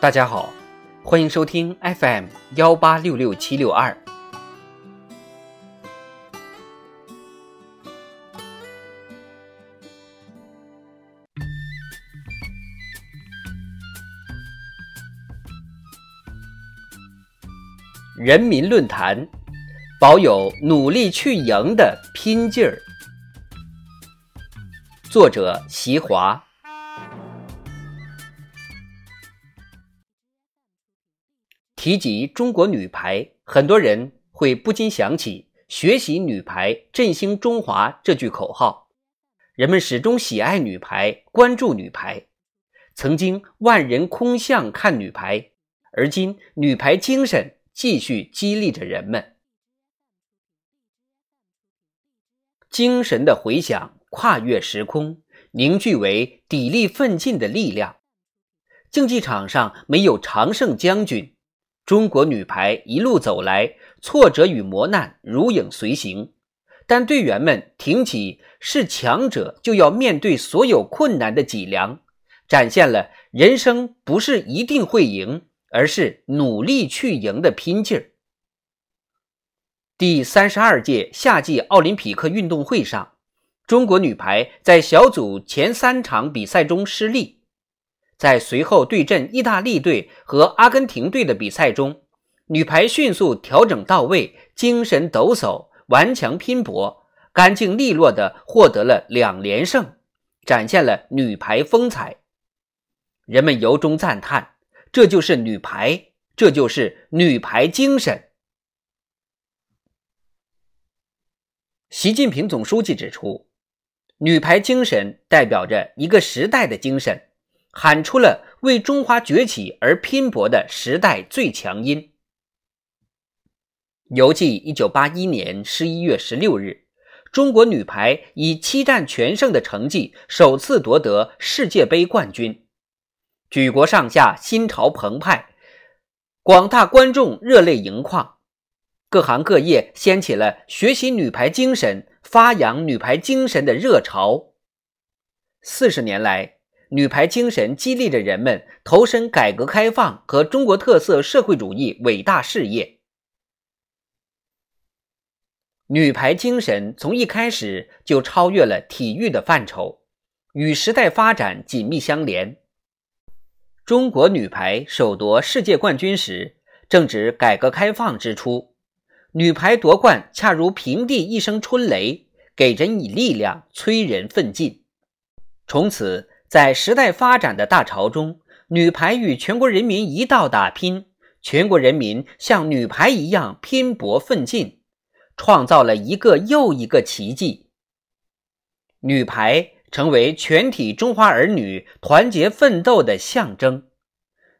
大家好，欢迎收听 FM 幺八六六七六二。人民论坛，保有努力去赢的拼劲儿。作者：席华。提及中国女排，很多人会不禁想起“学习女排，振兴中华”这句口号。人们始终喜爱女排，关注女排，曾经万人空巷看女排，而今女排精神。继续激励着人们，精神的回响跨越时空，凝聚为砥砺奋进的力量。竞技场上没有常胜将军，中国女排一路走来，挫折与磨难如影随形，但队员们挺起是强者就要面对所有困难的脊梁，展现了人生不是一定会赢。而是努力去赢的拼劲儿。第三十二届夏季奥林匹克运动会上，中国女排在小组前三场比赛中失利，在随后对阵意大利队和阿根廷队的比赛中，女排迅速调整到位，精神抖擞，顽强拼搏，干净利落地获得了两连胜，展现了女排风采。人们由衷赞叹。这就是女排，这就是女排精神。习近平总书记指出，女排精神代表着一个时代的精神，喊出了为中华崛起而拼搏的时代最强音。犹记一九八一年十一月十六日，中国女排以七战全胜的成绩，首次夺得世界杯冠军。举国上下心潮澎湃，广大观众热泪盈眶，各行各业掀起了学习女排精神、发扬女排精神的热潮。四十年来，女排精神激励着人们投身改革开放和中国特色社会主义伟大事业。女排精神从一开始就超越了体育的范畴，与时代发展紧密相连。中国女排首夺世界冠军时，正值改革开放之初，女排夺冠恰如平地一声春雷，给人以力量，催人奋进。从此，在时代发展的大潮中，女排与全国人民一道打拼，全国人民像女排一样拼搏奋进，创造了一个又一个奇迹。女排。成为全体中华儿女团结奋斗的象征，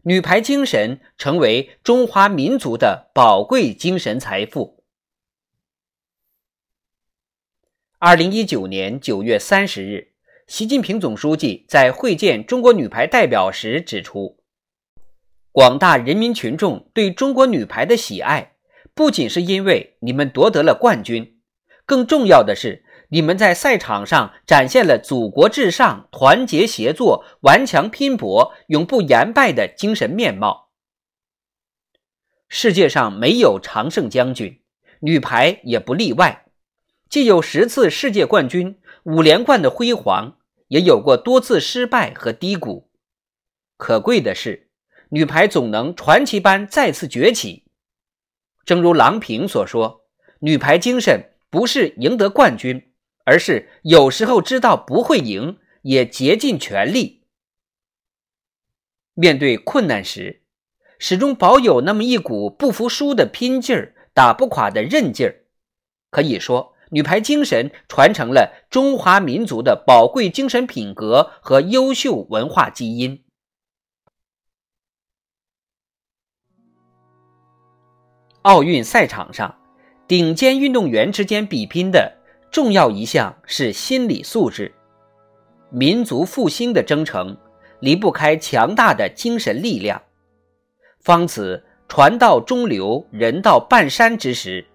女排精神成为中华民族的宝贵精神财富。二零一九年九月三十日，习近平总书记在会见中国女排代表时指出，广大人民群众对中国女排的喜爱，不仅是因为你们夺得了冠军，更重要的是。你们在赛场上展现了祖国至上、团结协作、顽强拼搏、永不言败的精神面貌。世界上没有常胜将军，女排也不例外。既有十次世界冠军、五连冠的辉煌，也有过多次失败和低谷。可贵的是，女排总能传奇般再次崛起。正如郎平所说：“女排精神不是赢得冠军。”而是有时候知道不会赢，也竭尽全力。面对困难时，始终保有那么一股不服输的拼劲儿，打不垮的韧劲儿。可以说，女排精神传承了中华民族的宝贵精神品格和优秀文化基因。奥运赛场上，顶尖运动员之间比拼的。重要一项是心理素质，民族复兴的征程离不开强大的精神力量。方此船到中流，人到半山之时，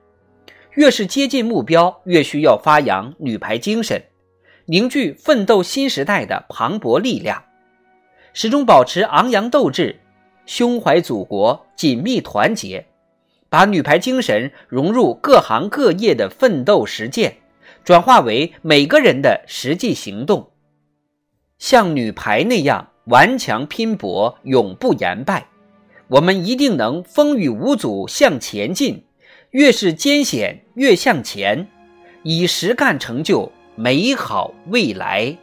越是接近目标，越需要发扬女排精神，凝聚奋斗新时代的磅礴力量，始终保持昂扬斗志，胸怀祖国，紧密团结，把女排精神融入各行各业的奋斗实践，转化为每个人的实际行动，像女排那样顽强拼搏，永不言败。我们一定能风雨无阻向前进，越是艰险越向前，以实干成就美好未来。